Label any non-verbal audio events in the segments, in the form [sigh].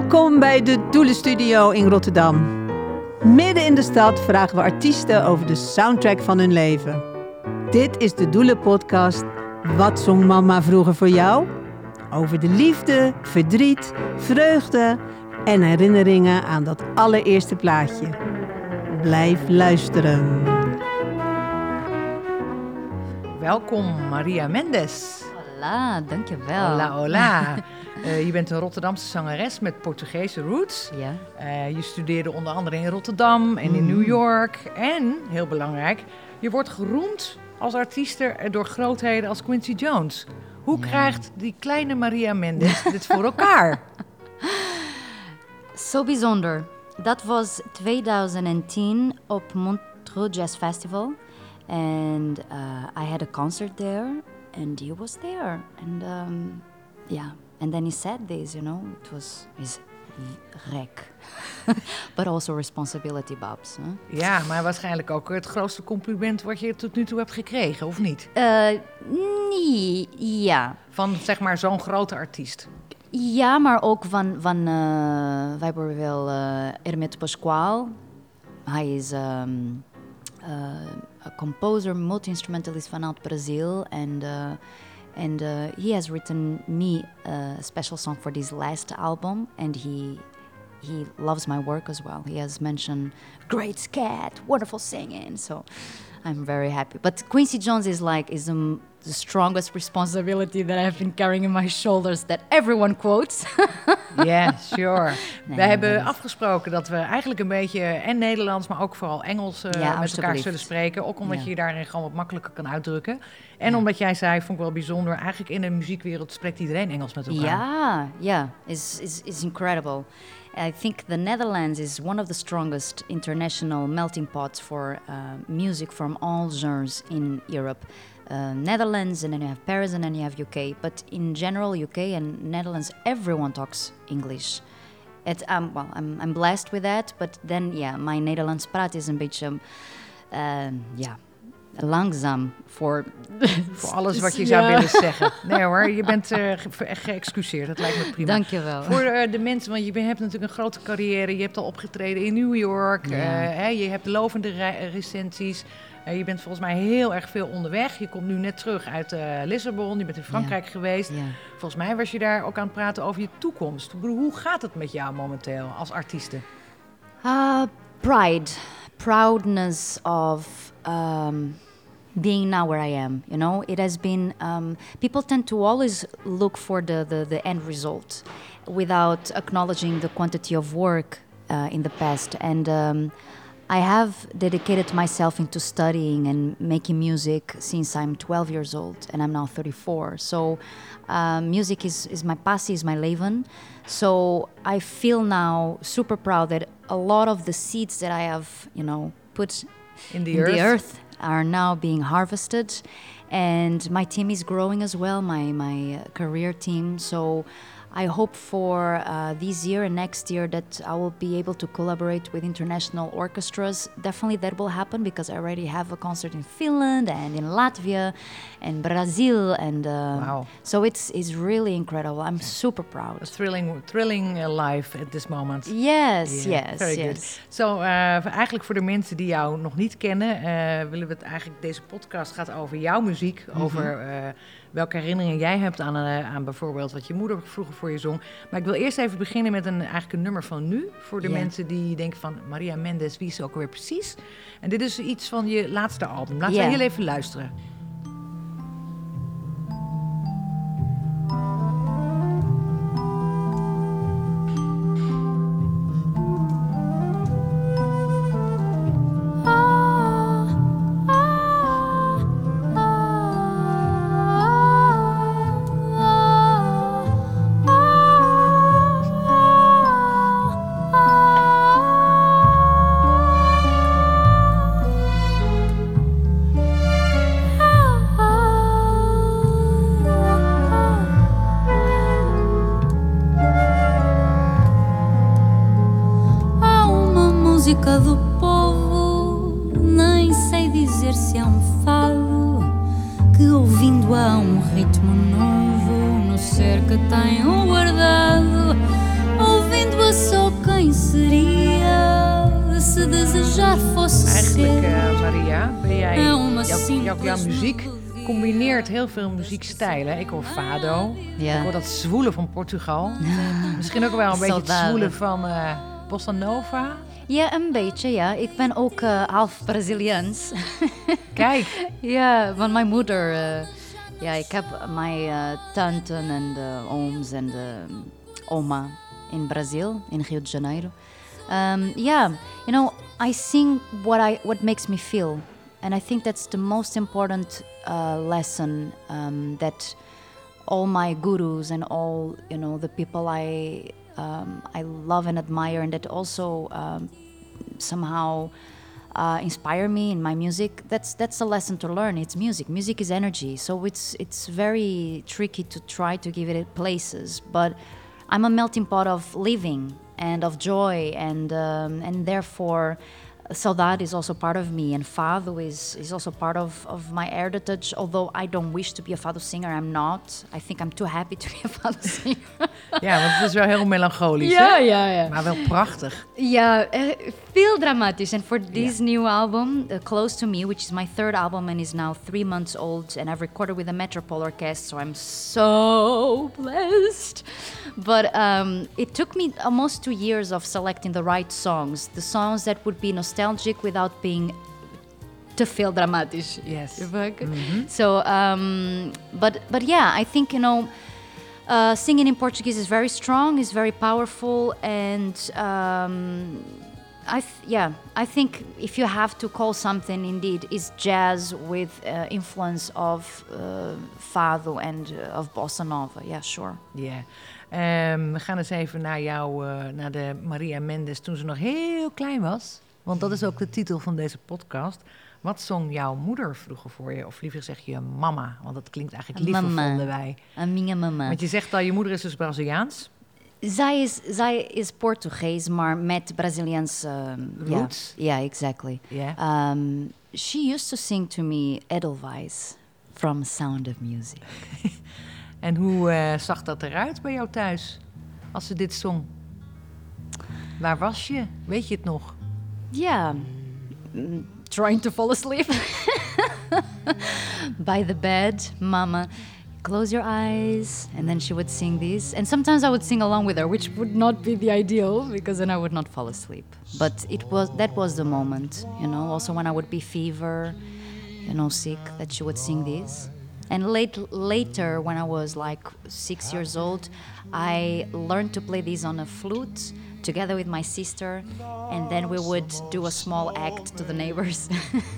Welkom bij de Doelenstudio in Rotterdam. Midden in de stad vragen we artiesten over de soundtrack van hun leven. Dit is de Doelen-podcast Wat zong mama vroeger voor jou? Over de liefde, verdriet, vreugde en herinneringen aan dat allereerste plaatje. Blijf luisteren. Welkom Maria Mendes. Hola, dankjewel. Hola, hola. [laughs] Uh, je bent een Rotterdamse zangeres met Portugese roots. Ja. Uh, je studeerde onder andere in Rotterdam en in. New York. En, heel belangrijk, je wordt geroemd als artieste door grootheden als Quincy Jones. Hoe Ja. krijgt die kleine Maria Mendes [laughs] dit voor elkaar? Zo bijzonder. Dat was 2010 op Montreux Jazz Festival. And uh, I had a concert there, and he was there. And um, yeah, and then he said this, you know, it was his wreck. [laughs] but also responsibility, Babs. Huh? ja, maar waarschijnlijk ook het grootste compliment wat je tot nu toe hebt gekregen, of niet? Uh, nee, ja. Van zeg maar zo'n grote artiest. Ja, maar ook van, van eh bijvoorbeeld eh Hermeto Pascoal. Hij is ehm, eh, een composer, multi-instrumentalist vanuit Brazil. Uh, and uh, he has written me a special song for this last album. And he, he loves my work as well. He has mentioned great scat, wonderful singing. So I'm very happy. But Quincy Jones is like is the, the strongest responsibility that I've been carrying in my shoulders that everyone quotes. [laughs] Ja, sure. [laughs] Nee, Wij hebben afgesproken dat we eigenlijk een beetje en Nederlands, maar ook vooral Engels eh, Ja, met elkaar zullen spreken. Ook omdat Ja. je je daarin gewoon wat makkelijker kan uitdrukken. En Ja. omdat jij zei, vond ik wel bijzonder, eigenlijk in de muziekwereld spreekt iedereen Engels met elkaar. Yeah, yeah, is is is incredible. I think the Netherlands is one of the strongest international melting pots for uh, music from all genres in Europe. Uh, Netherlands, and then you have Paris, and then you have UK. But in general, UK and Netherlands, everyone talks English. It, um, well, I'm, I'm blessed with that. But then, yeah, my Nederlands praat is een beetje, um, ja, langzaam voor [laughs] Voor alles wat je zou Ja. willen zeggen. Nee hoor, je bent ge- geëxcuseerd. Dat lijkt me prima. Dankjewel. Voor eh, de mensen, want je hebt natuurlijk een grote carrière. Je hebt al opgetreden in New York. Ja. eh, hè, je hebt lovende re- recensies. Je bent volgens mij heel erg veel onderweg. Je komt nu net terug uit Lissabon. Je bent in Frankrijk geweest. Volgens mij was je daar ook aan het praten over je toekomst. Hoe gaat het met jou momenteel als artieste? Uh, pride, proudness of um, being now where I am. You know, it has been. Um, people tend to always look for the, the, the end result without acknowledging the quantity of work uh, in the past. And um, I have dedicated myself into studying and making music since I'm 12 years old, and I'm now 34. So, uh, music is, is my passie, is my leven. So I feel now super proud that a lot of the seeds that I have, you know, put In the in earth? the earth are now being harvested, and my team is growing as well. My my career team. So. I hope for uh, this year and next year that I will be able to collaborate with international orchestras. Definitely that will happen because I already have a concert in Finland and in Latvia and Brazil and uh, Wow. so it's it's really incredible. I'm super proud. A thrilling, thrilling uh, life at this moment. Yes, Yeah, yes, very good. So eh, eigenlijk voor de mensen die jou nog niet kennen, eh, willen we het eigenlijk. Deze podcast gaat over jouw muziek, Mhm. over eh, welke herinneringen jij hebt aan, eh, aan bijvoorbeeld wat je moeder vroeger voor je zong. Maar ik wil eerst even beginnen met een, eigenlijk een nummer van nu, voor de mensen die denken van Maria Mendes, wie is ze ook weer precies? En dit is iets van je laatste album. Laten we heel even luisteren. Veel muziekstijlen. Ik hoor fado, Ja. ik hoor dat zwoelen van Portugal. Misschien ook wel een beetje het zwoelen van eh Bossa Nova. Ja, een beetje, ja. Ik ben ook eh, half Braziliaans. [laughs] Kijk, ja, want mijn moeder... eh, ja, ik heb mijn tanten en de ooms en de oma in Brazil, in Rio de Janeiro. Um, yeah, you know, I sing what I what makes me feel, and I think that's the most important uh, lesson um, that all my gurus and all you know the people I um, I love and admire, and that also um, somehow uh, inspire me in my music. That's that's a lesson to learn. It's music. Music is energy, so it's it's very tricky to try to give it places. But I'm a melting pot of living and of joy, and um, and therefore. Saudade is also part of me, and Fado is, is also part of, of my heritage. Although I don't wish to be a Fado singer, I'm not. I think I'm too happy to be a Fado [laughs] singer. ja, want het is wel heel melancholisch, ja, hè? ja, ja. maar wel prachtig. Yeah, feel dramatic. And for this new album, uh, Close to Me, which is my third album and is now three months old, and I've recorded with the Metropole Orchestra, so I'm so blessed. But um, it took me almost two years of selecting the right songs, the songs that would be nostalgic without being te feel dramatic. Yes. Could. So, um, but but yeah, I think you know, uh, singing in Portuguese is very strong, is very powerful, and um, I th- yeah, I think if you have to call something, indeed, is jazz with uh, influence of uh, fado and uh, of bossa nova. Yeah, sure. Ja. Ehm, we gaan eens even naar jou, eh, naar de Maria Mendes toen ze nog heel klein was. Want dat is ook de titel van deze podcast. Wat zong jouw moeder vroeger voor je? Of liever zeg je mama, want dat klinkt eigenlijk liever Mama. vonden wij. A minha mamã. Want je zegt al, je moeder is dus Braziliaans. Zij is, zij is Portugees, maar met Braziliaanse um, yeah. Roots. Yeah, exactly. Ja. Um, she used to sing to me Edelweiss from Sound of Music. [laughs] En hoe eh, zag dat eruit bij jou thuis als ze dit zong? Waar was je? Weet je het nog? Yeah, mm, trying to fall asleep [laughs] by the bed, Mama. Close your eyes, and then she would sing these And sometimes I would sing along with her, which would not be the ideal because then I would not fall asleep. But it was that was the moment, you know. Also when I would be fever, you know, sick, that she would sing these And late, later, when I was like six years old, I learned to play these on a flute together with my sister, and then we would do a small act to the neighbors,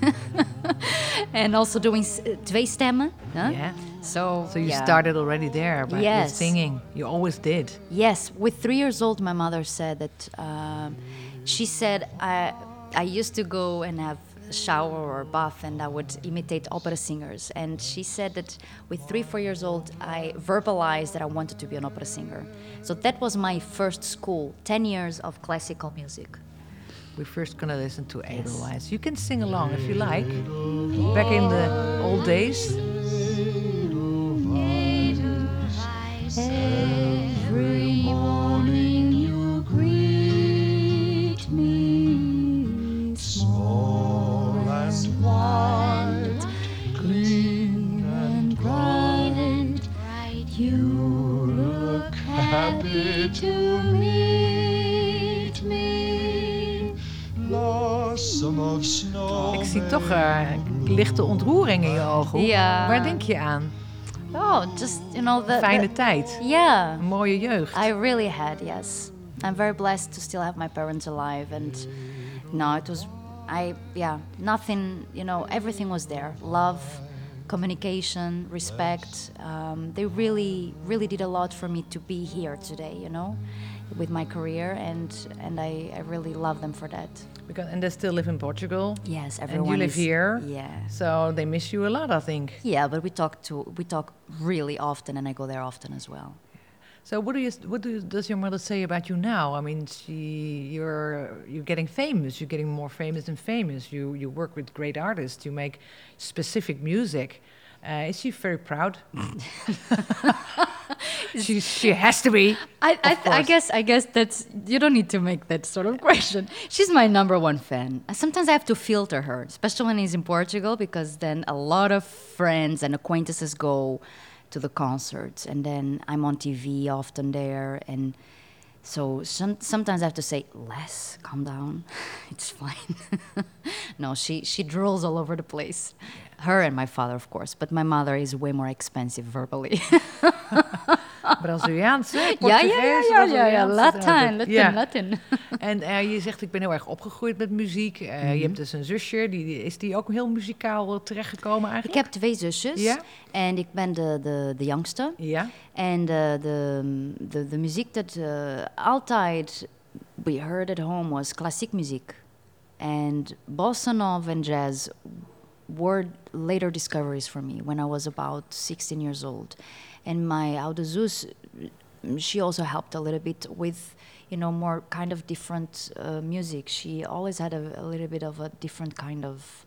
[laughs] and also doing twee stemmen. Huh? Yeah. So, So you yeah. started already there by Yes. singing. You always did. Yes, with three years old, my mother said that. Um, she said I, I used to go and have shower or bath, and I would imitate opera singers. And she said that with three, four years old, I verbalized that I wanted to be an opera singer. So that was my first school. Ten years of classical music. We're first gonna listen to Edelweiss. You can sing along if you like. Mm. Back in the old days. Zie toch eh, lichte ontroering in je ogen. Ja. Waar denk je aan? Oh, just you know the, Fijne the tijd. yeah. Een mooie jeugd. I really had, yes. I'm very blessed to still have my parents alive, and no, it was, I yeah, nothing, you know, everything was there. Love, communication, respect. Um, they really, really did a lot for me to be here today, you know, with my career, and and I, I really love them for that. Because, and they still live in Portugal. Yes, everyone. And you live is- here. Yeah. So they miss you a lot, I think. Yeah, but we talk to we talk really often, and I go there often as well. So what do you what do you, does your mother say about you now? I mean, she you're you're getting famous. You're getting more famous and famous. You you work with great artists. You make specific music. Uh, is she very proud? [laughs] She, she has to be. I, I, th- I guess I guess that's you don't need to make that sort of question. She's my number one fan. Sometimes I have to filter her, especially when he's in Portugal, because then a lot of friends and acquaintances go to the concerts, and then I'm on TV often there, and so some, sometimes I have to say, less, calm down, [laughs] it's fine." [laughs] no, she she drools all over the place. Her and my father, of course, but my mother is way more expensive verbally. [laughs] Braziliaans, hè? ja, ja, ja, ja, ja, ja, Latin, Latin, Ja. Latin. En eh, je zegt, ik ben heel erg opgegroeid met muziek. Eh, Je hebt dus een zusje, die, is die ook heel muzikaal terechtgekomen Ik eigenlijk? heb twee zusjes Ja? en ik ben de, de, de jongste. Ja? En de, de, de, de muziek dat altijd we heard at home was klassiek muziek. And bossa nova and jazz were later discoveries for me when I was about 16 years old. And my zus, she also helped a little bit with, you know, more kind of different uh, music. She always had a, a little bit of a different kind of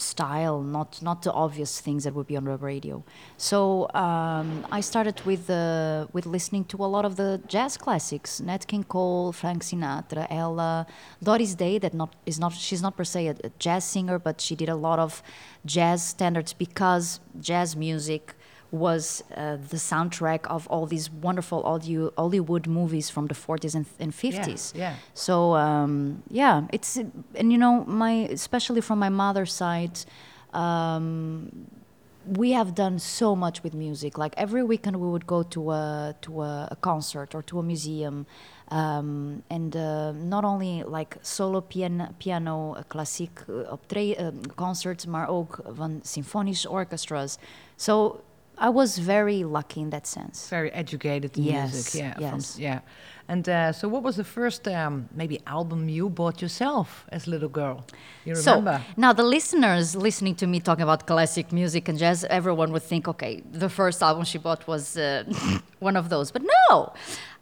style, not not the obvious things that would be on the radio. So um, I started with uh, with listening to a lot of the jazz classics: Nat King Cole, Frank Sinatra, Ella, Doris Day. That not is not she's not per se a, a jazz singer, but she did a lot of jazz standards because jazz music was uh, the soundtrack of all these wonderful audio, Hollywood movies from the 40s and, and 50s. yeah. yeah. So um, yeah, it's and you know my especially from my mother's side, um, we have done so much with music. Like every weekend we would go to a to a, a concert or to a museum, um, and uh, not only like solo pian piano, uh, klassiek uh, optre- um, concerts, maar ook van symfonische orchestras. So I was very lucky in that sense. Very educated in Yes, music. Yeah. from- yeah. And uh, so what was the first um, maybe album you bought yourself as a little girl? You remember? So now the listeners listening to me talking about classic music and jazz, everyone would think, okay, the first album she bought was uh, [laughs] one of those. But no,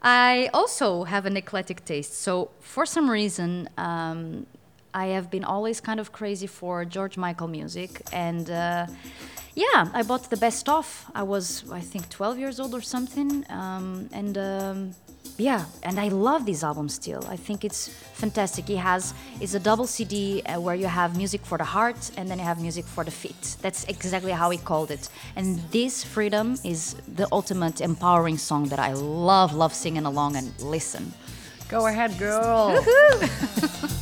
I also have an eclectic taste. So for some reason, um, I have been always kind of crazy for George Michael music, and uh, yeah, I bought the best of. I was, I think, 12 years old or something, um, and. Um, yeah, and I love this album still. I think it's fantastic. He has it's a double CD uh, where you have music for the heart and then you have music for the feet. That's exactly how he called it. And this freedom is the ultimate empowering song that I love, love singing along and listen. Go ahead, girl. [laughs]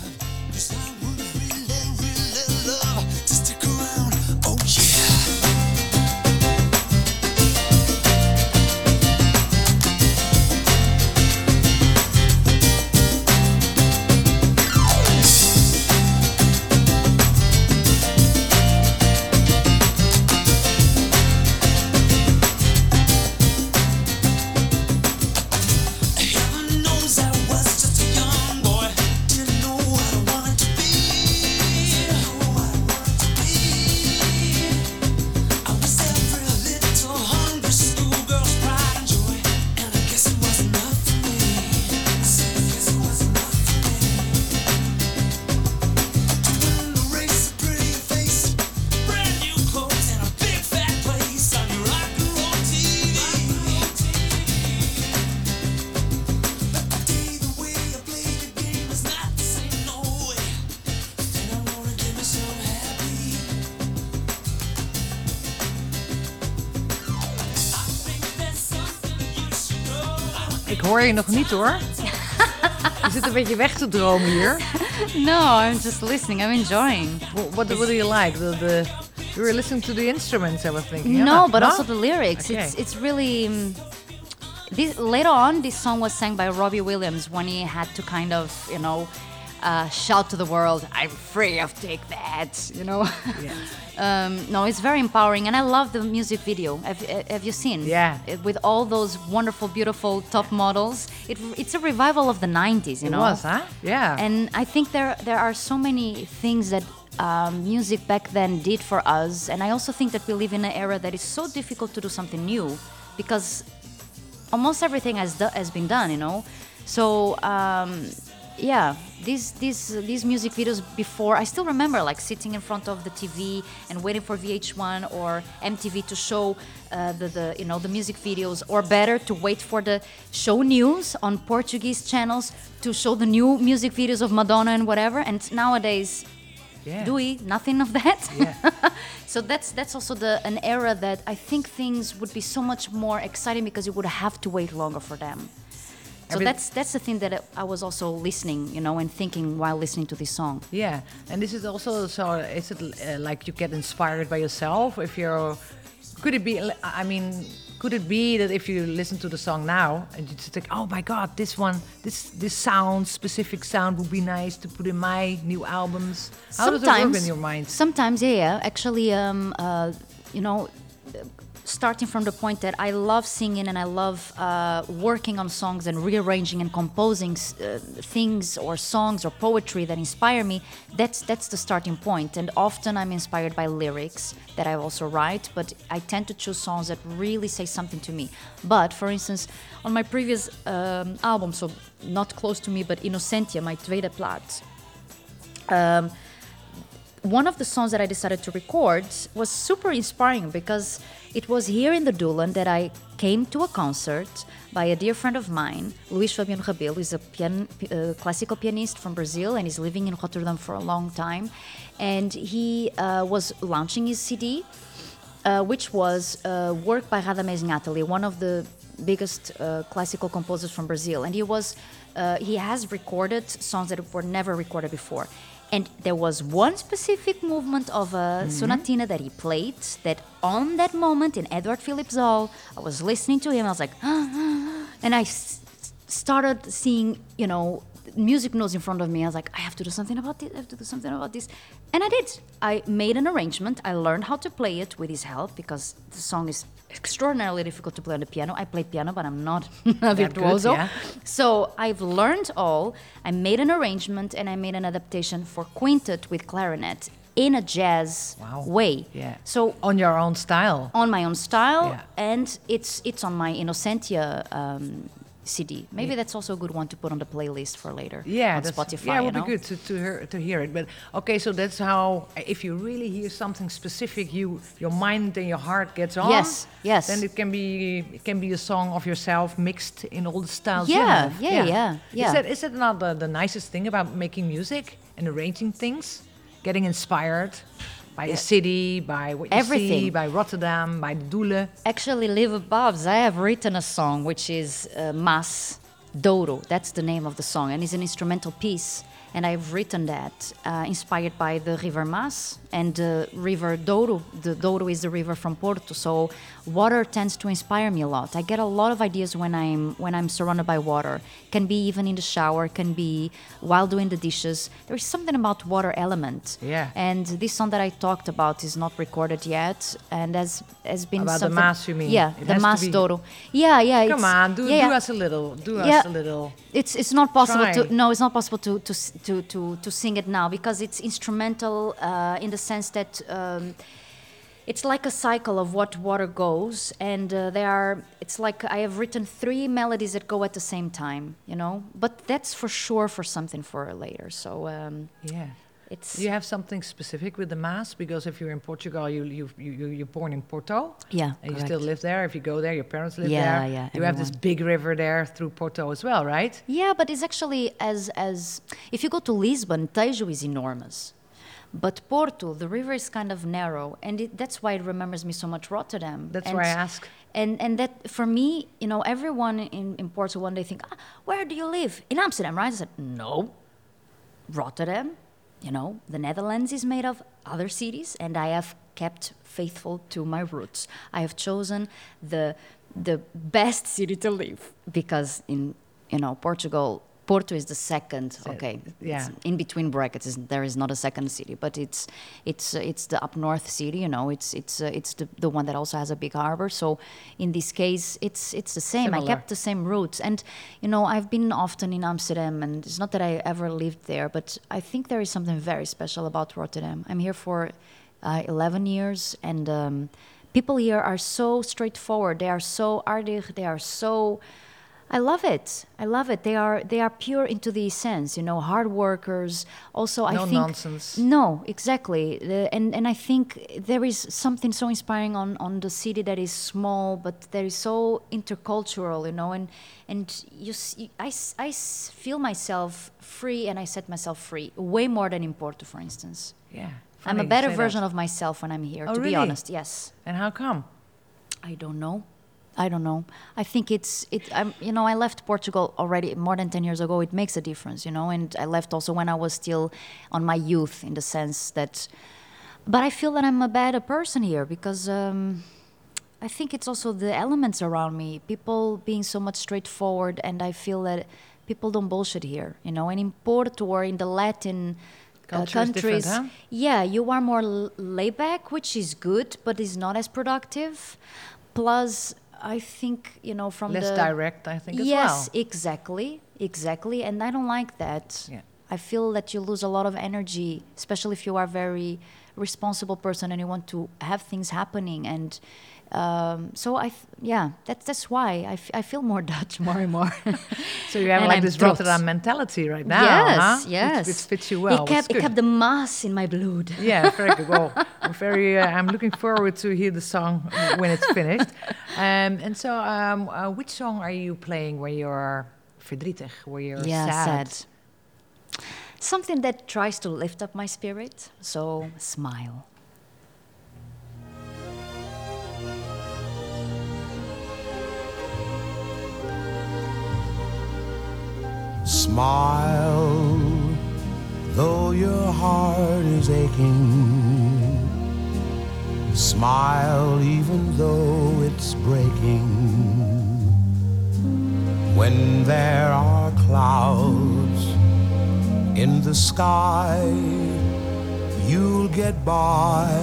je nog niet hoor. Je zit een beetje weg te dromen hier. [laughs] No, I'm just listening. I'm enjoying. What, what, what do you like? The, the, you were listening to the instruments, I was thinking. No, Yeah. but also the lyrics. Okay. It's it's really. um, this, later on, this song was sang by Robbie Williams when he had to kind of, you know, uh, shout to the world, "I'm free of Take That," you know. [laughs] um, no, it's very empowering, and I love the music video. Have, have you seen? Yeah. Uh, With all those wonderful, beautiful top models, it, it's a revival of the '90s. You It know. was, huh? Yeah. And I think there there are so many things that um, music back then did for us, and I also think that we live in an era that is so difficult to do something new because almost everything has do- has been done, you know. So um, yeah, these these these music videos before I still remember like sitting in front of the TV and waiting for VH1 or MTV to show uh, the the you know the music videos, or better to wait for the show news on Portuguese channels to show the new music videos of Madonna and whatever. And nowadays, Yeah. do we nothing of that? Yeah. [laughs] so that's that's also the an era that I think things would be so much more exciting because you would have to wait longer for them. So that's that's the thing that I was also listening, you know, and thinking while listening to this song. Yeah, and this is also so. Is it uh, like you get inspired by yourself? If you're, could it be? I mean, could it be that if you listen to the song now and you just think, oh my God, this one, this this sound, specific sound would be nice to put in my new albums. How does it work in your mind? Sometimes, yeah, yeah. Actually, um, uh, you know, starting from the point that I love singing and I love uh, working on songs and rearranging and composing uh, things or songs or poetry that inspire me. That's that's the starting point. And often I'm inspired by lyrics that I also write, but I tend to choose songs that really say something to me. But for instance, on my previous um, album, so not close to me, but Innocentia, my tweede plaat. Um, one of the songs that I decided to record was super inspiring because it was here in the Doelen that I came to a concert by a dear friend of mine, Luís Fabiano Rabelo, is a pian- uh, classical pianist from Brazil and is living in Rotterdam for a long time. And he uh, was launching his CD, uh, which was uh, work by Radamés Gnattali, one of the biggest uh, classical composers from Brazil. And he was, uh, he has recorded songs that were never recorded before. And there was one specific movement of a mm-hmm. sonatina that he played that on that moment in Eduard Flipse Hall, I was listening to him, I was like, [gasps] and I s- started seeing, you know, music notes in front of me. I was like, I have to do something about this. I have to do something about this. And I did. I made an arrangement. I learned how to play it with his help because the song is extraordinarily difficult to play on the piano. I play piano, but I'm not [laughs] a good, virtuoso. yeah. So I've learned all. I made an arrangement and I made an adaptation for quintet with clarinet in a jazz Wow. way. Yeah. So on your own style. on my own style, Yeah. and it's it's on my Innocentia um, CD. Maybe that's also a good one to put on the playlist for later. Yeah, on Spotify. Yeah, it would know? be good to to hear, to hear it. But okay, so that's how. If you really hear something specific, you your mind and your heart gets on. Yes, yes. Then it can be it can be a song of yourself mixed in all the styles. you Yeah, yeah, yeah, yeah. Is that is that not the, the nicest thing about making music and arranging things? Getting inspired by the city, by what you see, Everything. by Rotterdam, by the Doelen. Actually, Live Bobs, I have written a song which is uh, Maas Douro. That's the name of the song, and it's an instrumental piece. And I've written that uh, inspired by the River Maas and the River Douro. The Douro is the river from Porto, so water tends to inspire me a lot. I get a lot of ideas when I'm when I'm surrounded by water. Can be even in the shower, can be while doing the dishes. There is something about water element. Yeah. And this song that I talked about is not recorded yet, and has has been About the something- Maas, you mean? Yeah, It the has to Maas be- Douro. Yeah, yeah. Come on, do, yeah, do yeah. us a little. Do Yeah. us a little. It's it's not possible Try. to no, it's not possible to to to to, to sing it now because it's instrumental uh, in the sense that. Um, it's like a cycle of what water goes, and uh, there are. It's like I have written three melodies that go at the same time, you know. But that's for sure for something for later. So um, Yeah. it's Do you have something specific with the Maas? Because if you're in Portugal, you you you you- you're born in Porto, yeah, and you still live there. If you go there, your parents live Yeah, there. yeah, yeah. You have this big river there through Porto as well, right? Yeah, but it's actually as as if you go to Lisbon, Tejo is enormous. But Porto, the river is kind of narrow, and it, that's why it remembers me so much Rotterdam. That's and, why I ask. And and that for me, you know, everyone in, in Porto one day think, ah, where do you live? In Amsterdam, right? I said, no, Rotterdam. You know, the Netherlands is made of other cities, and I have kept faithful to my roots. I have chosen the the best city to live because in you know Portugal, Porto is the second. Okay, yeah. it's in between brackets. There is not a second city, but it's it's uh, it's the up north city. You know, it's it's uh, it's the, the one that also has a big harbor. So in this case, it's it's the same. I kept the same roots, and you know, I've been often in Amsterdam, and it's not that I ever lived there, but I think there is something very special about Rotterdam. I'm here for uh, 11 years, and um, people here are so straightforward. They are so aardig. They are so I love it. I love it. They are they are pure into the essence, you know, hard workers. Also, I think No nonsense. No, exactly. The- and and I think there is something so inspiring on on the city that is small, but that is so intercultural, you know. And and you, I, I feel myself free, and I set myself free way more than in Porto, for instance. Yeah. I'm a better version of myself when I'm here. Oh, to be honest, yes. And how come? I don't know. I don't know. I think it's it. I'm you know I left Portugal already more than ten years ago. It makes a difference, you know. And I left also when I was still on my youth, in the sense that. But I feel that I'm a better person here because um, I think it's also the elements around me. People being so much straightforward, and I feel that people don't bullshit here, you know. And in Porto or in the Latin. Uh, Culture is different, countries, huh? yeah, you are more l- laid back, which is good, but is not as productive. Plus, I think you know from Less the direct, I think, as yes, well. exactly, exactly, and I don't like that. Yeah. I feel that you lose a lot of energy, especially if you are a very responsible person and you want to have things happening. And um, so I, yeah, that's that's why I, f- I feel more [laughs] Dutch more and more. [laughs] So you have And like I'm this trots. Rotterdam mentality right now, yes, huh? Yes, Which, fits you well. It kept is it good. kept the Maas in my blood. [laughs] Yeah, very good. Well, I'm very. Uh, I'm looking forward to hear the song when it's finished. Um, and so, um, uh, which song are you playing when you're verdrietig, where you're yeah, sad? sad. Something that tries to lift up my spirit. So smile. Smile, though your heart is aching. Smile, even though it's breaking. When there are clouds in the sky, you'll get by.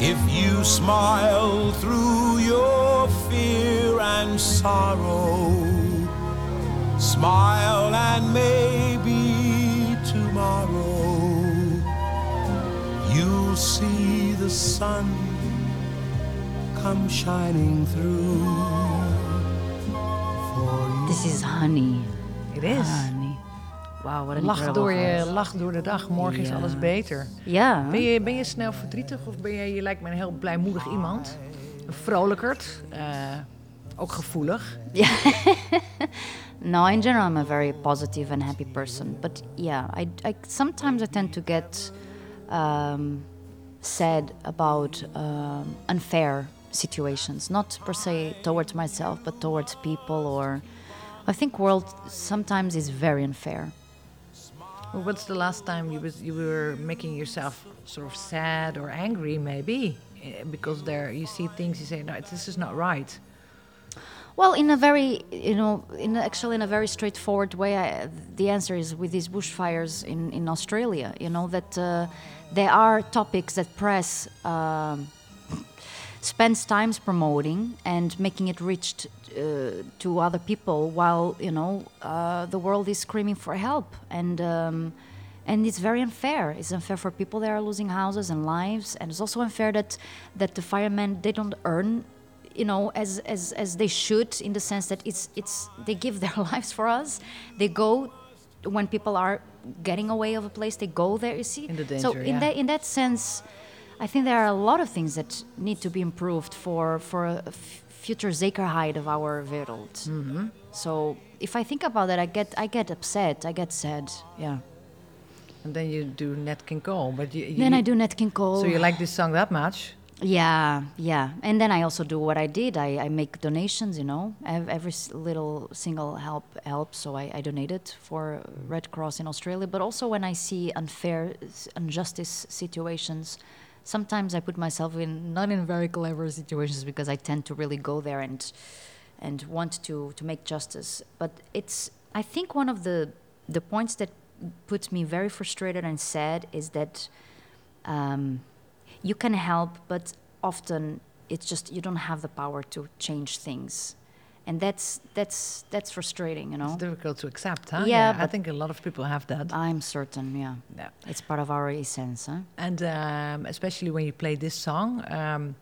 If you smile through your fear and sorrow. Smile and maybe tomorrow you'll see the sun come shining through for you. This is honey. It is. Honey. Wow, what an Lach door, je, voice. lach door de dag, morgen is Ja. alles beter. Ja. Ben je, ben je snel verdrietig of ben je, je lijkt me een heel blijmoedig iemand? Een vrolijkerd, eh, ook gevoelig. [laughs] No, in general, I'm a very positive and happy person. But yeah, I, I sometimes I tend to get um, sad about um, unfair situations, not per se towards myself, but towards people. Or I think world sometimes is very unfair. Well, what's the last time you was you were making yourself sort of sad or angry, maybe Eh, because there you see things you say, no, this is not right. Well, in a very, you know, in actually in a very straightforward way, I, the answer is with these bushfires in, in Australia. You know that uh, there are topics that press um, spends times promoting and making it reach uh, to other people, while you know uh, the world is screaming for help and. Um, and it's very unfair. It's unfair for people that are losing houses and lives, and it's also unfair that that the firemen they don't earn you know as as as they should in the sense that it's it's they give their [laughs] lives for us they go when people are getting away of a place they go there you see In the danger, so in yeah. that in that sense i think there are a lot of things that need to be improved for for a f- future zekerheid of our world Mm-hmm. so if i think about that i get i get upset i get sad yeah And then you do Nat King Cole, but you, you then i do Nat King Cole So you like this song that much? Yeah, yeah. And then I also do what I did. I, I make donations, you know. Ev- Every little single help helps, so I, I donated for Red Cross in Australia. But also when I see unfair, injustice situations, sometimes I put myself in not in very clever situations because I tend to really go there and and want to to make justice. But it's I think one of the the points that puts me very frustrated and sad is that um, you can help, but often it's just you don't have the power to change things, and that's that's that's frustrating, you know. It's difficult to accept, huh? Yeah, I think a lot of people have that. I'm certain, yeah, Yeah. it's part of our essence, huh? And um, especially when you play this song, um,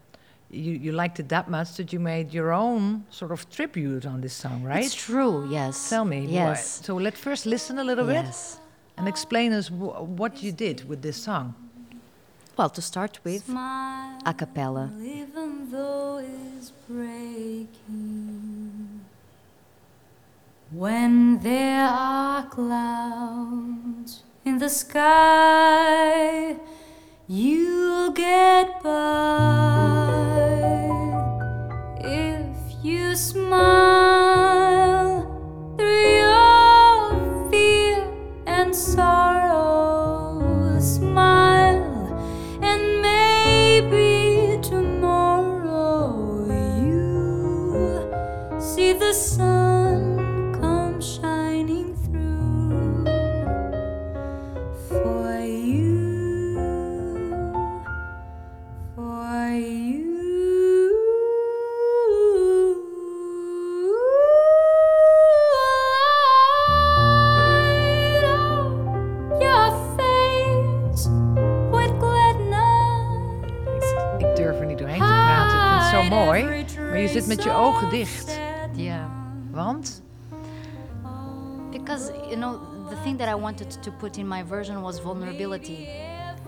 you, you liked it that much that you made your own sort of tribute on this song, right? It's true. Yes. Tell me. why- Yes. So let's first listen a little bit Yes. and explain us wh- what you did with this song. Well, to start with, Smile, a cappella. even though it's breaking. When there are clouds in the sky, you'll get by if you smile through your fear and sorrow. Sun to put in my version was vulnerability,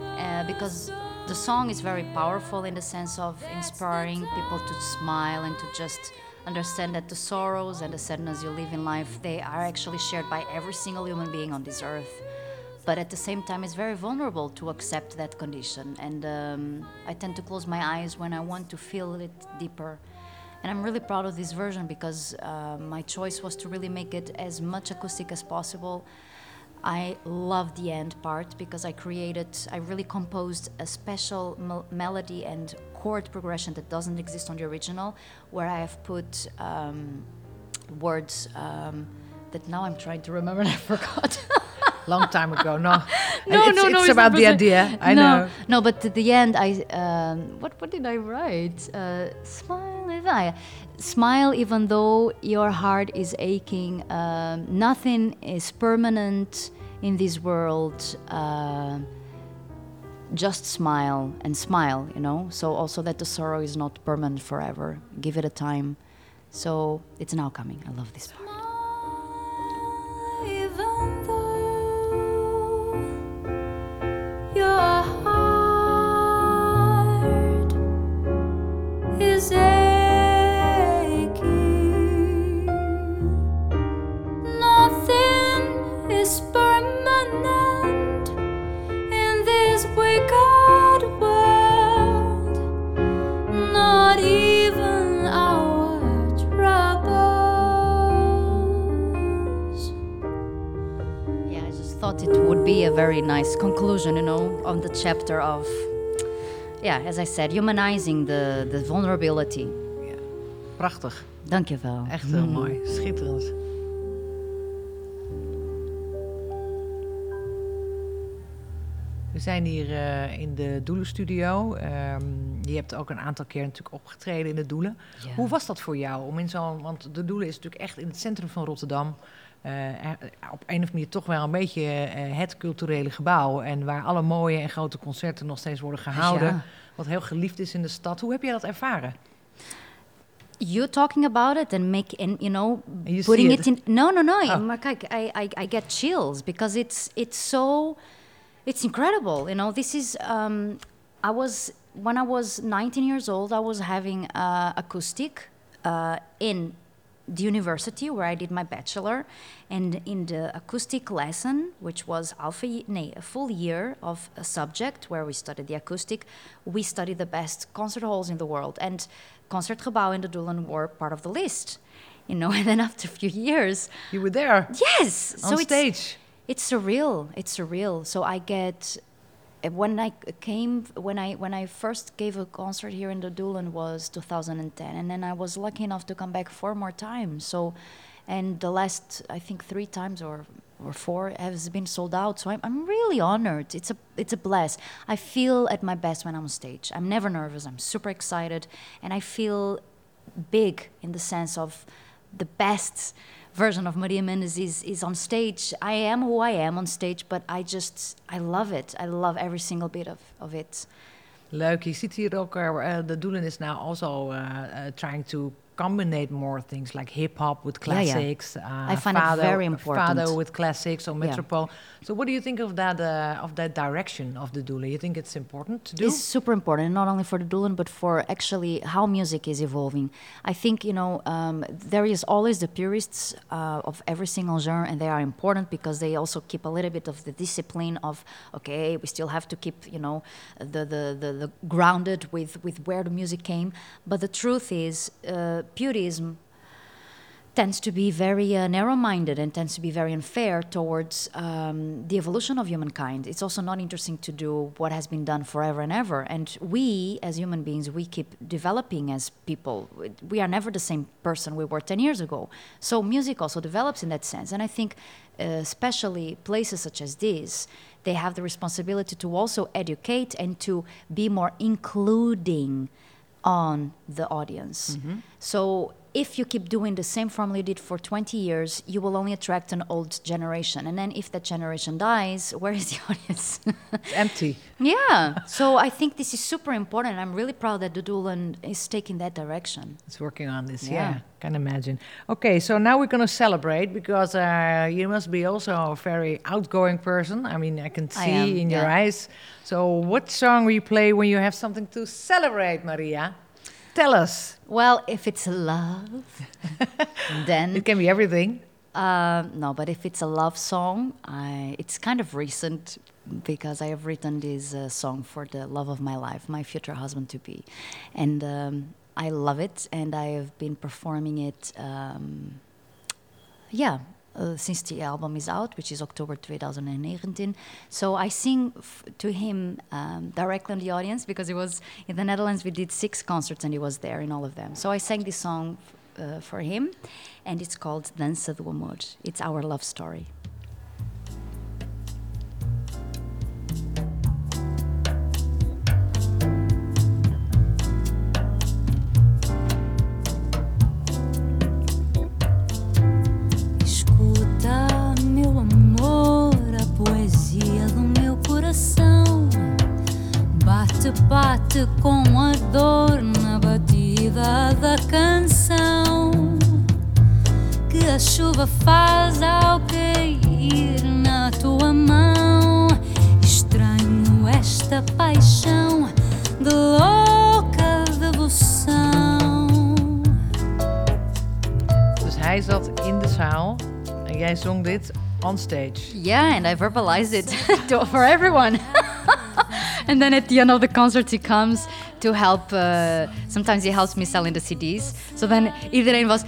uh, because the song is very powerful in the sense of inspiring people to smile and to just understand that the sorrows and the sadness you live in life they are actually shared by every single human being on this earth. But at the same time, it's very vulnerable to accept that condition, and um, I tend to close my eyes when I want to feel it deeper. And I'm really proud of this version because uh, my choice was to really make it as much acoustic as possible. I love the end part because I created, I really composed a special mel- melody and chord progression that doesn't exist on the original, where I have put um, words um, that now I'm trying to remember and I [laughs] forgot. Long time ago. No, [laughs] no, it's, no, no. it's about the idea. I no, know. No, but at the end, I um, what what did I write? Uh, smile, even smile, even though your heart is aching. Um, nothing is permanent in this world. Uh, just smile and smile, you know. So also that the sorrow is not permanent forever. Give it a time. So it's now coming. I love this part. Is aching, would be a very nice conclusion, you know, on the chapter of, yeah, as I said, humanizing the, the vulnerability. Prachtig. Dankjewel. Echt heel mm. mooi. Schitterend. We zijn hier eh, in de Doelenstudio. Ehm je hebt ook een aantal keer natuurlijk opgetreden in de Doelen. Ja. Hoe was dat voor jou? Om in zo'n, want de Doelen is natuurlijk echt in het centrum van Rotterdam. Eh, eh, op een of andere manier toch wel een beetje het culturele gebouw. En waar alle mooie en grote concerten nog steeds worden gehouden. Ja. Wat heel geliefd is in de stad. Hoe heb jij dat ervaren? You talking about it and make and you know you putting it. in no no no Oh. maar kijk, I, I I get chills because it's it's so it's incredible you know this is um I was when I was 19 years old I was having uh, acoustic uh, in the university where I did my bachelor. And in the acoustic lesson which was half a, full year of a subject where we studied the acoustic we studied the best concert halls in the world. And Concertgebouw and the Doelen were part of the list you know [laughs] and then after a few years You were there? Yes! On so stage. It's surreal. It's surreal. So I get uh, when I came when I when I first gave a concert here in the Doelen was 2010, and then I was lucky enough to come back four more times. So, and the last I think three times or or four has been sold out. So I'm I'm really honored. It's a it's a bless. I feel at my best when I'm on stage. I'm never nervous. I'm super excited, and I feel big in the sense of the best version of Maria Mendes is, is on stage. I am who I am on stage, but I just, I love it. I love every single bit of, of it. Leuk. Je ziet hier ook, uh, uh, the Doelen is now also uh, uh, trying to combine more things like hip hop with Yeah, yeah. classics. Uh, I find it very important. Fado with classics or Yeah. metropole. So, what do you think of that uh, of that direction of the Doelen? You think it's important to do? It's super important, not only for the Doelen, but for actually how music is evolving. I think, you know, um, there is always the purists uh, of every single genre, and they are important because they also keep a little bit of the discipline of, okay, we still have to keep, you know, the, the, the, the grounded with, with where the music came. But the truth is, uh, purism tends to be very uh, narrow-minded and tends to be very unfair towards um, the evolution of humankind. It's also not interesting to do what has been done forever and ever. And we, as human beings, we keep developing as people. We are never the same person we were 10 years ago. So music also develops in that sense. And I think, uh, especially places such as this, they have the responsibility to also educate and to be more including on the audience. Mm-hmm. So if you keep doing the same formula you did for 20 years, you will only attract an old generation. And then if that generation dies, [laughs] where is the audience? It's empty. [laughs] yeah. So I think this is super important. I'm really proud that the Doelen is taking that direction. It's working on this. Yeah. Yeah, can imagine. Okay, so now we're going to celebrate because uh, you must be also a very outgoing person. I mean, I can I see am, in your eyes. So, what song will you play when you have something to celebrate, Maria? Tell us. Well, if it's love, [laughs] then It can be everything. Uh, no, but if it's a love song, I, it's kind of recent because I have written this uh, song for the love of my life, my future husband to be, and um, I love it, and I have been performing it. Um, yeah. Uh, since the album is out, which is October 2019. So I sing to him um, directly in the audience because it was in the Netherlands. We did six concerts and he was there in all of them. So I sang this song uh, for him, and it's called Dança do Amor. It's our love story. De zaal en jij zong dit on stage. Yeah, and I verbalized it [laughs] to, for everyone. [laughs] and then at the end of the concert, he comes to help. Uh, sometimes he helps me selling the CDs. So then iedereen was,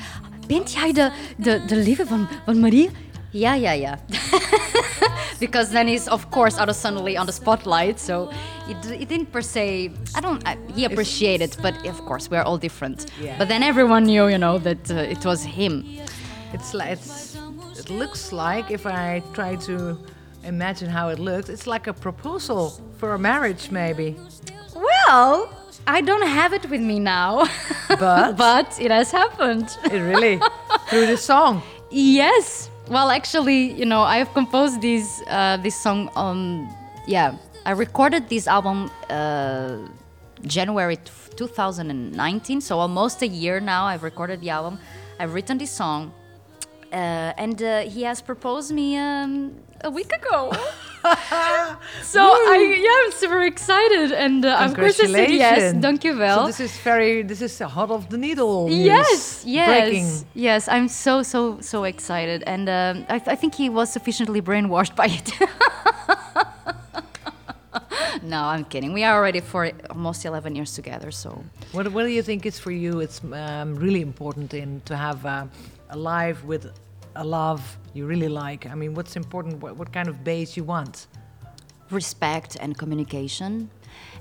bent jij de, de, de lieve van, van Marie? Ja, ja, ja. because then he's, of course, out of suddenly on the spotlight. So he, d- he didn't per se, I don't, I, he appreciated, but of course, we're all different. Yeah. But then everyone knew, you know, that uh, it was him. It's like it's, it looks like if I try to imagine how it looked, it's like a proposal for a marriage, maybe. Well, I don't have it with me now. [laughs] But but it has happened. it really through the song. Yes. Well, actually, you know, I have composed this uh, this song on. Yeah, I recorded this album uh, January t- 2019, so almost a year now. I've recorded the album. I've written this song, and uh, he has proposed me um, a week ago. [laughs] so I yeah, I'm super excited, and uh, of course I said yes. Congratulations. Dank je wel. So this is very this is the hot of the needle. news. Yes, yes, Breaking. yes. I'm so so so excited, and um, I, I think he was sufficiently brainwashed by it. [laughs] no, I'm kidding. We are already for almost 11 years together, so What, what do you think is for you? It's um, really important in to have uh, a life with love you really like. I mean, what's important? What, what kind of base you want? respect and communication,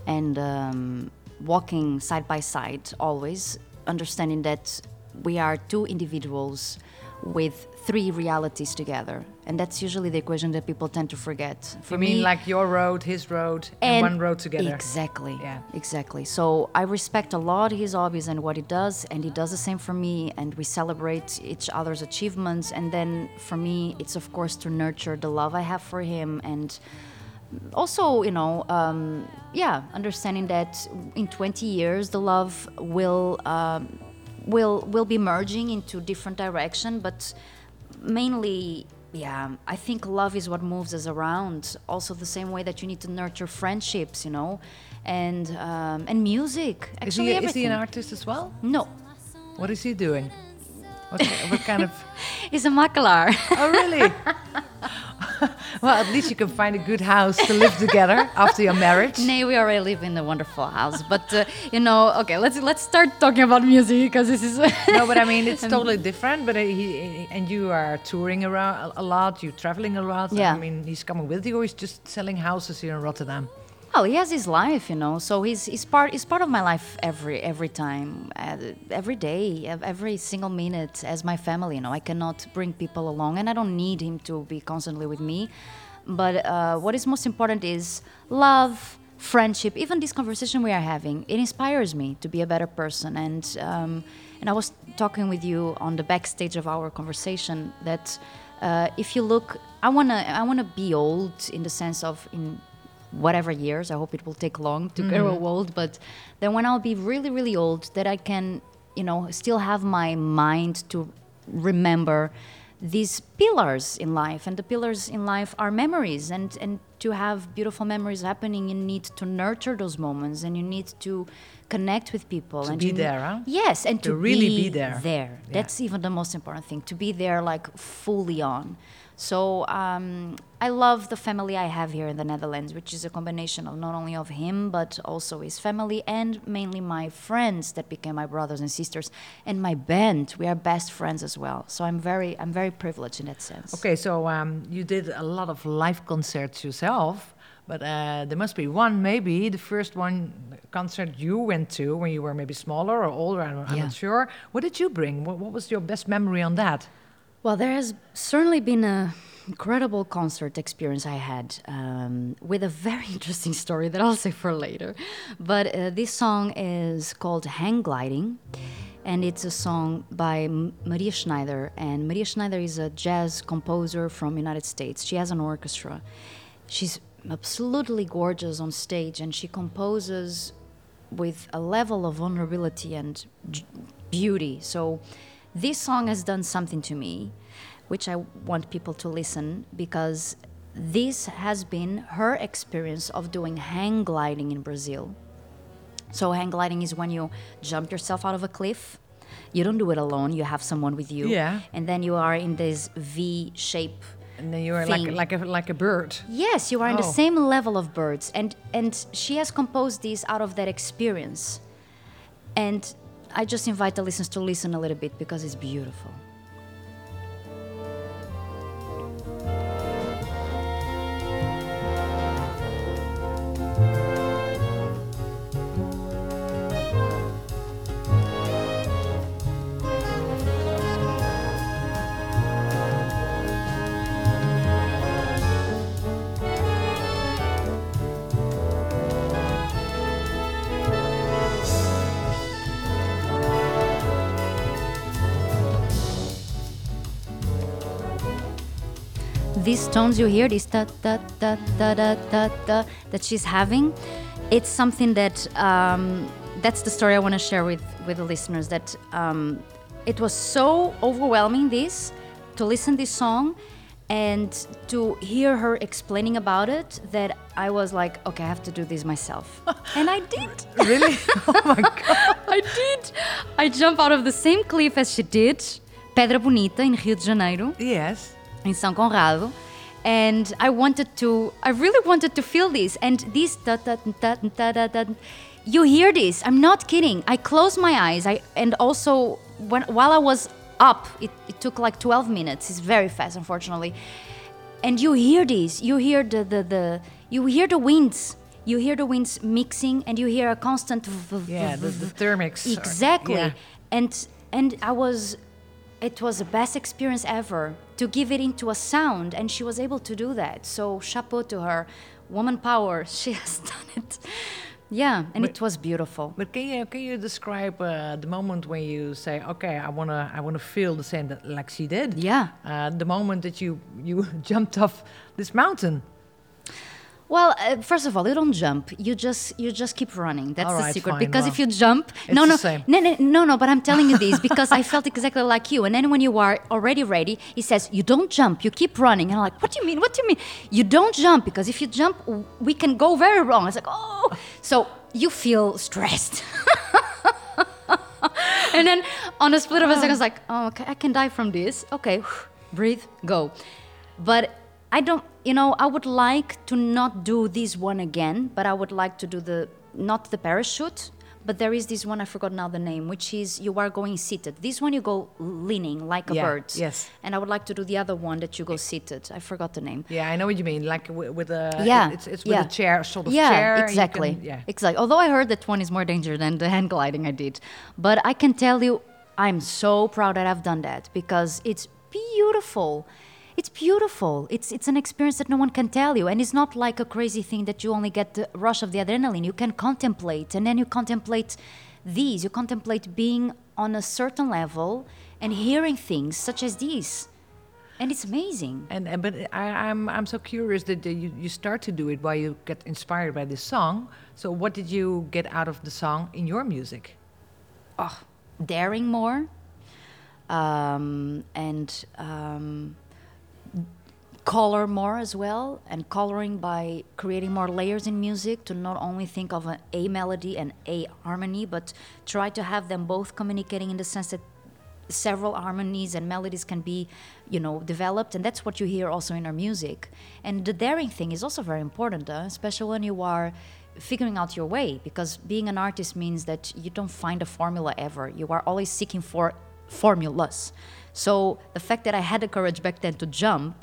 and um, walking side by side always, understanding that we are two individuals with three realities together, and that's usually the equation that people tend to forget. For you mean me, like your road, his road, and, one road together? Exactly. Yeah. Exactly. So I respect a lot his hobbies and what he does, and he does the same for me, and we celebrate each other's achievements. And then for me, it's of course to nurture the love I have for him and also, you know, um, yeah, understanding that in 20 years the love will um, will will be merging into different direction, but mainly. Yeah, I think love is what moves us around. Also, the same way that you need to nurture friendships, you know, and um, and music. Is Actually, he, is he an artist as well? No, What is he doing? What, what kind of. [laughs] he's a makelaar. Oh, really? [laughs] well, at least you can find a good house to live together after your marriage. [laughs] Nay, we already live in a wonderful house, but uh, you know, okay, let's let's start talking about music because this is no, but I mean it's totally different. But uh, he and you are touring around a- a lot. You're traveling a lot. Yeah. I mean, he's coming with you, or he's just selling houses here in Rotterdam. Well, he has his life, you know. So he's he's part he's part of my life every every time, every day, every single minute as my family. You know, I cannot bring people along, and I don't need him to be constantly with me. But uh, what is most important is love, friendship. Even this conversation we are having, it inspires me to be a better person. And um, and I was talking with you on the backstage of our conversation that uh, if you look, I wanna I wanna be old in the sense of in whatever years. I hope it will take long to grow mm-hmm. old, but then when I'll be really, really old, that I can, you know, still have my mind to remember these pillars in life. And the pillars in life are memories. And, and to have beautiful memories happening, you need to nurture those moments and you need to connect with people. To and be there, huh? Yes, and To to, really be there. There, Yeah. that's even the most important thing. To be there, like fully on. So um, I love the family I have here in the Netherlands, which is a combination of not only of him but also his family and mainly my friends that became my brothers and sisters, and my band. We are best friends as well. So I'm very, I'm very privileged in that sense. Okay, so um, you did a lot of live concerts yourself, but uh, there must be one, maybe the first one concert you went to when you were maybe smaller or older. I'm, I'm Yeah. not sure. What did you bring? What, what was your best memory on that? Well, there has certainly been a incredible concert experience I had um, with a very [laughs] interesting story that I'll say for later. But uh, this song is called Hang Gliding, and it's a song by Maria Schneider. And Maria Schneider is a jazz composer from United States. She has an orchestra. She's absolutely gorgeous on stage, and she composes with a level of vulnerability and beauty. So this song has done something to me, which I want people to listen because this has been her experience of doing hang gliding in Brazil. So hang gliding is when you jump yourself out of a cliff. You don't do it alone. You have someone with you, Yeah. and then you are in this V shape And then you are like, Thing. like, a, like a bird. Yes, you are in the Oh. same level of birds, and and she has composed this out of that experience, and I just invite the listeners to listen a little bit because it's beautiful. These tones you hear, this da da da da da da da that she's having, it's something that um, that's the story I want to share with with the listeners. That um, it was so overwhelming this to listen this song and to hear her explaining about it that I was like, okay, I have to do this myself, [laughs] and I did. Really? [laughs] oh my God. I did. I jumped out of the same cliff as she did, Pedra Bonita in Rio de Janeiro Yes. In São Conrado. And I wanted to, I really wanted to feel this. And this, da, da, da, da, da, da, you hear this. I'm not kidding. I closed my eyes. I and also when while I was up, it, it took like 12 minutes. It's very fast, unfortunately. And you hear this. You hear the the, the you hear the winds. You hear the winds mixing, and you hear a constant. Yeah, the, the thermics. are- Exactly. yeah. And and I was it was the best experience ever to give it into a sound and she was able to do that. So chapeau to her. Woman power. [laughs] She has done it. Yeah, and it was beautiful. But can you can you describe uh, the moment when you say, okay, I wanna I wanna feel the same that like she did? Yeah. Uh, the moment that you you [laughs] jumped off this mountain. Well, uh, first of all, you don't jump. You just you just keep running. That's All the right, secret. fine, because well, if you jump, no, no, no, no, no, no. But I'm telling you this because I felt exactly like you. And then when you are already ready, he says you don't jump. You keep running. And I'm like, what do you mean? What do you mean? You don't jump because if you jump, we can go very wrong. It's like oh, so you feel stressed. [laughs] and then on a split of a second, I was like, oh, okay, I can die from this. Okay, [sighs] breathe, go. But I don't, you know, I would like to not do this one again, but I would like to do the, not the parachute, but there is this one, I forgot now the name, which is you are going seated. This one you go leaning like a Yeah, bird. yes. And I would like to do the other one that you go seated. I forgot the name. Yeah, I know what you mean. Like wi- with a yeah, it's it's with yeah. a chair sort of yeah, chair. exactly. can- yeah. exactly. Although I heard that one is more dangerous than the [laughs] hang gliding I did, but I can tell you, I'm so proud that I've done that because it's beautiful. It's beautiful. It's it's an experience that no one can tell you, and it's not like a crazy thing that you only get the rush of the adrenaline. You can contemplate, and then you contemplate these. You contemplate being on a certain level and hearing things such as these, and it's amazing. And, and but I, I'm I'm so curious that you you start to do it while you get inspired by this song. So what did you get out of the song in your music? oh, daring more um, and um, color more as well and coloring by creating more layers in music to not only think of an a melody and a harmony but try to have them both communicating in the sense that several harmonies and melodies can be you know developed and that's what you hear also in our music. And the daring thing is also very important uh, especially when you are figuring out your way because being an artist means that you don't find a formula ever. You are always seeking for formulas. So the fact that i had the courage back then to jump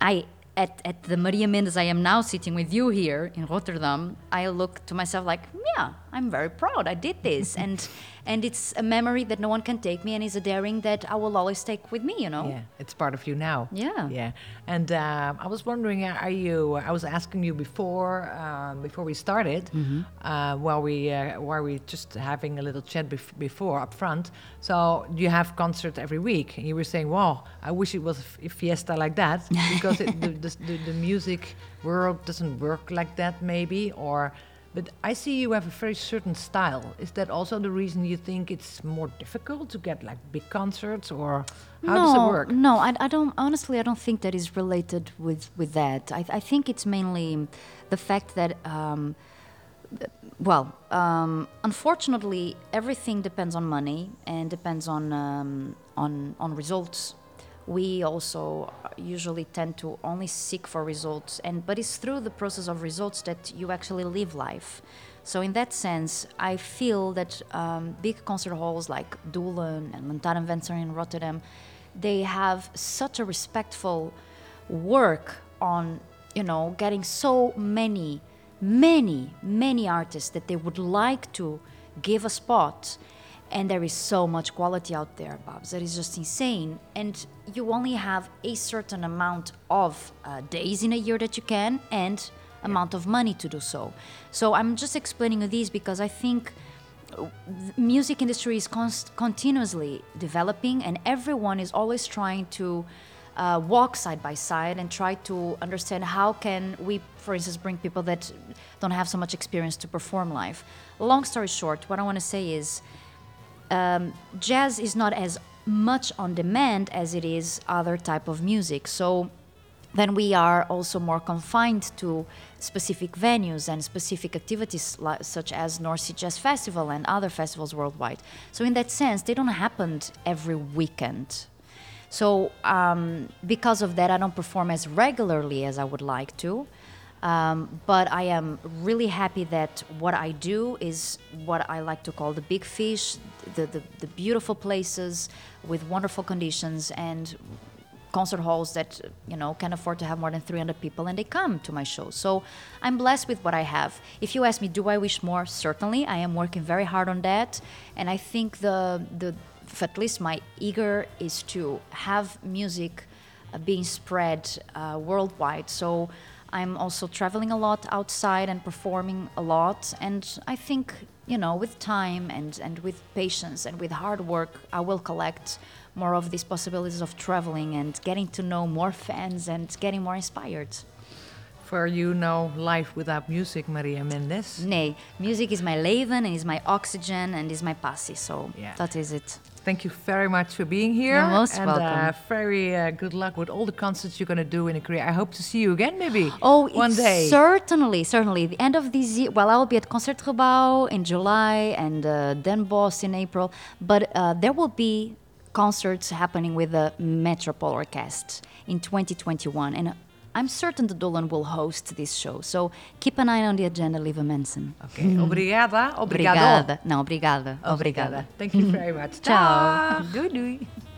I at, at the Maria Mendes I am now sitting with you here in Rotterdam, I look to myself like, yeah, I'm very proud. I did this, [laughs] and and it's a memory that no one can take me, and it's a daring that I will always take with me. You know. Yeah, it's part of you now. Yeah. Yeah. And um, I was wondering, uh, are you? I was asking you before, um, before we started, Mm-hmm. uh, while we uh, while we just having a little chat bef- before up front. So you have concert every week, and you were saying, "Wow, I wish it was a fiesta like that because it, [laughs] the, the, the, the music world doesn't work like that, maybe." Or, but I see you have a very certain style. Is that also the reason you think it's more difficult to get like big concerts, or how no, does it work? No, I, I don't. Honestly, I don't think that is related with with that. I, I think it's mainly the fact that, um, well, um, unfortunately, everything depends on money and depends on um, on on results. We also usually tend to only seek for results, and but it's through the process of results that you actually live life. So in that sense, I feel that um, big concert halls like Doelen and Lantaren Venster in Rotterdam, they have such a respectful work on, you know, getting so many, many, many artists that they would like to give a spot. And there is so much quality out there, Babs. That is just insane. And you only have a certain amount of uh, days in a year that you can, and amount of money to do so. So I'm just explaining this because I think uh, music industry is continuously developing, and everyone is always trying to uh, walk side by side and try to understand how can we, for instance, bring people that don't have so much experience to perform live. Long story short, what I want to say is um, jazz is not as much on demand as it is other type of music so then we are also more confined to specific venues and specific activities such as North Sea Jazz Festival and other festivals worldwide. So in that sense, they don't happen every weekend. So um, because of that, I don't perform as regularly as I would like to. Um, but I am really happy that what I do is what I like to call the big fish, the, the, the beautiful places with wonderful conditions and concert halls that you know can afford to have more than 300 people and they come to my shows so i'm blessed with what i have. If you ask me do i wish more? Certainly. I am working very hard on that. And i think the the at least my eager is to have music uh, being spread uh, worldwide. So i'm also traveling a lot outside and performing a lot and i think you know with time and and with patience and with hard work i will collect more of these possibilities of traveling and getting to know more fans and getting more inspired For you, no life without music, Maria Mendes. Nay, music is my leven and is my oxygen and is my passie. So Yeah. that is it. Thank you very much for being here. You're most and, Uh, welcome. very uh, good luck with all the concerts you're going to do in a career. I hope to see you again, maybe. Oh, one day. Certainly, certainly. The end of this year, well, I'll be at Concertgebouw in July and uh, Den Bosch in April, but uh, there will be concerts happening with the Metropole Orchestra in 2021. And I'm certain the Doelen will host this show. So keep an eye on the agenda, Liva Manson. Okay. Mm-hmm. Obrigada. Obrigado. Obrigada. Não, obrigada. Obrigada. Thank you very much. Ciao. Dag. Doei doei.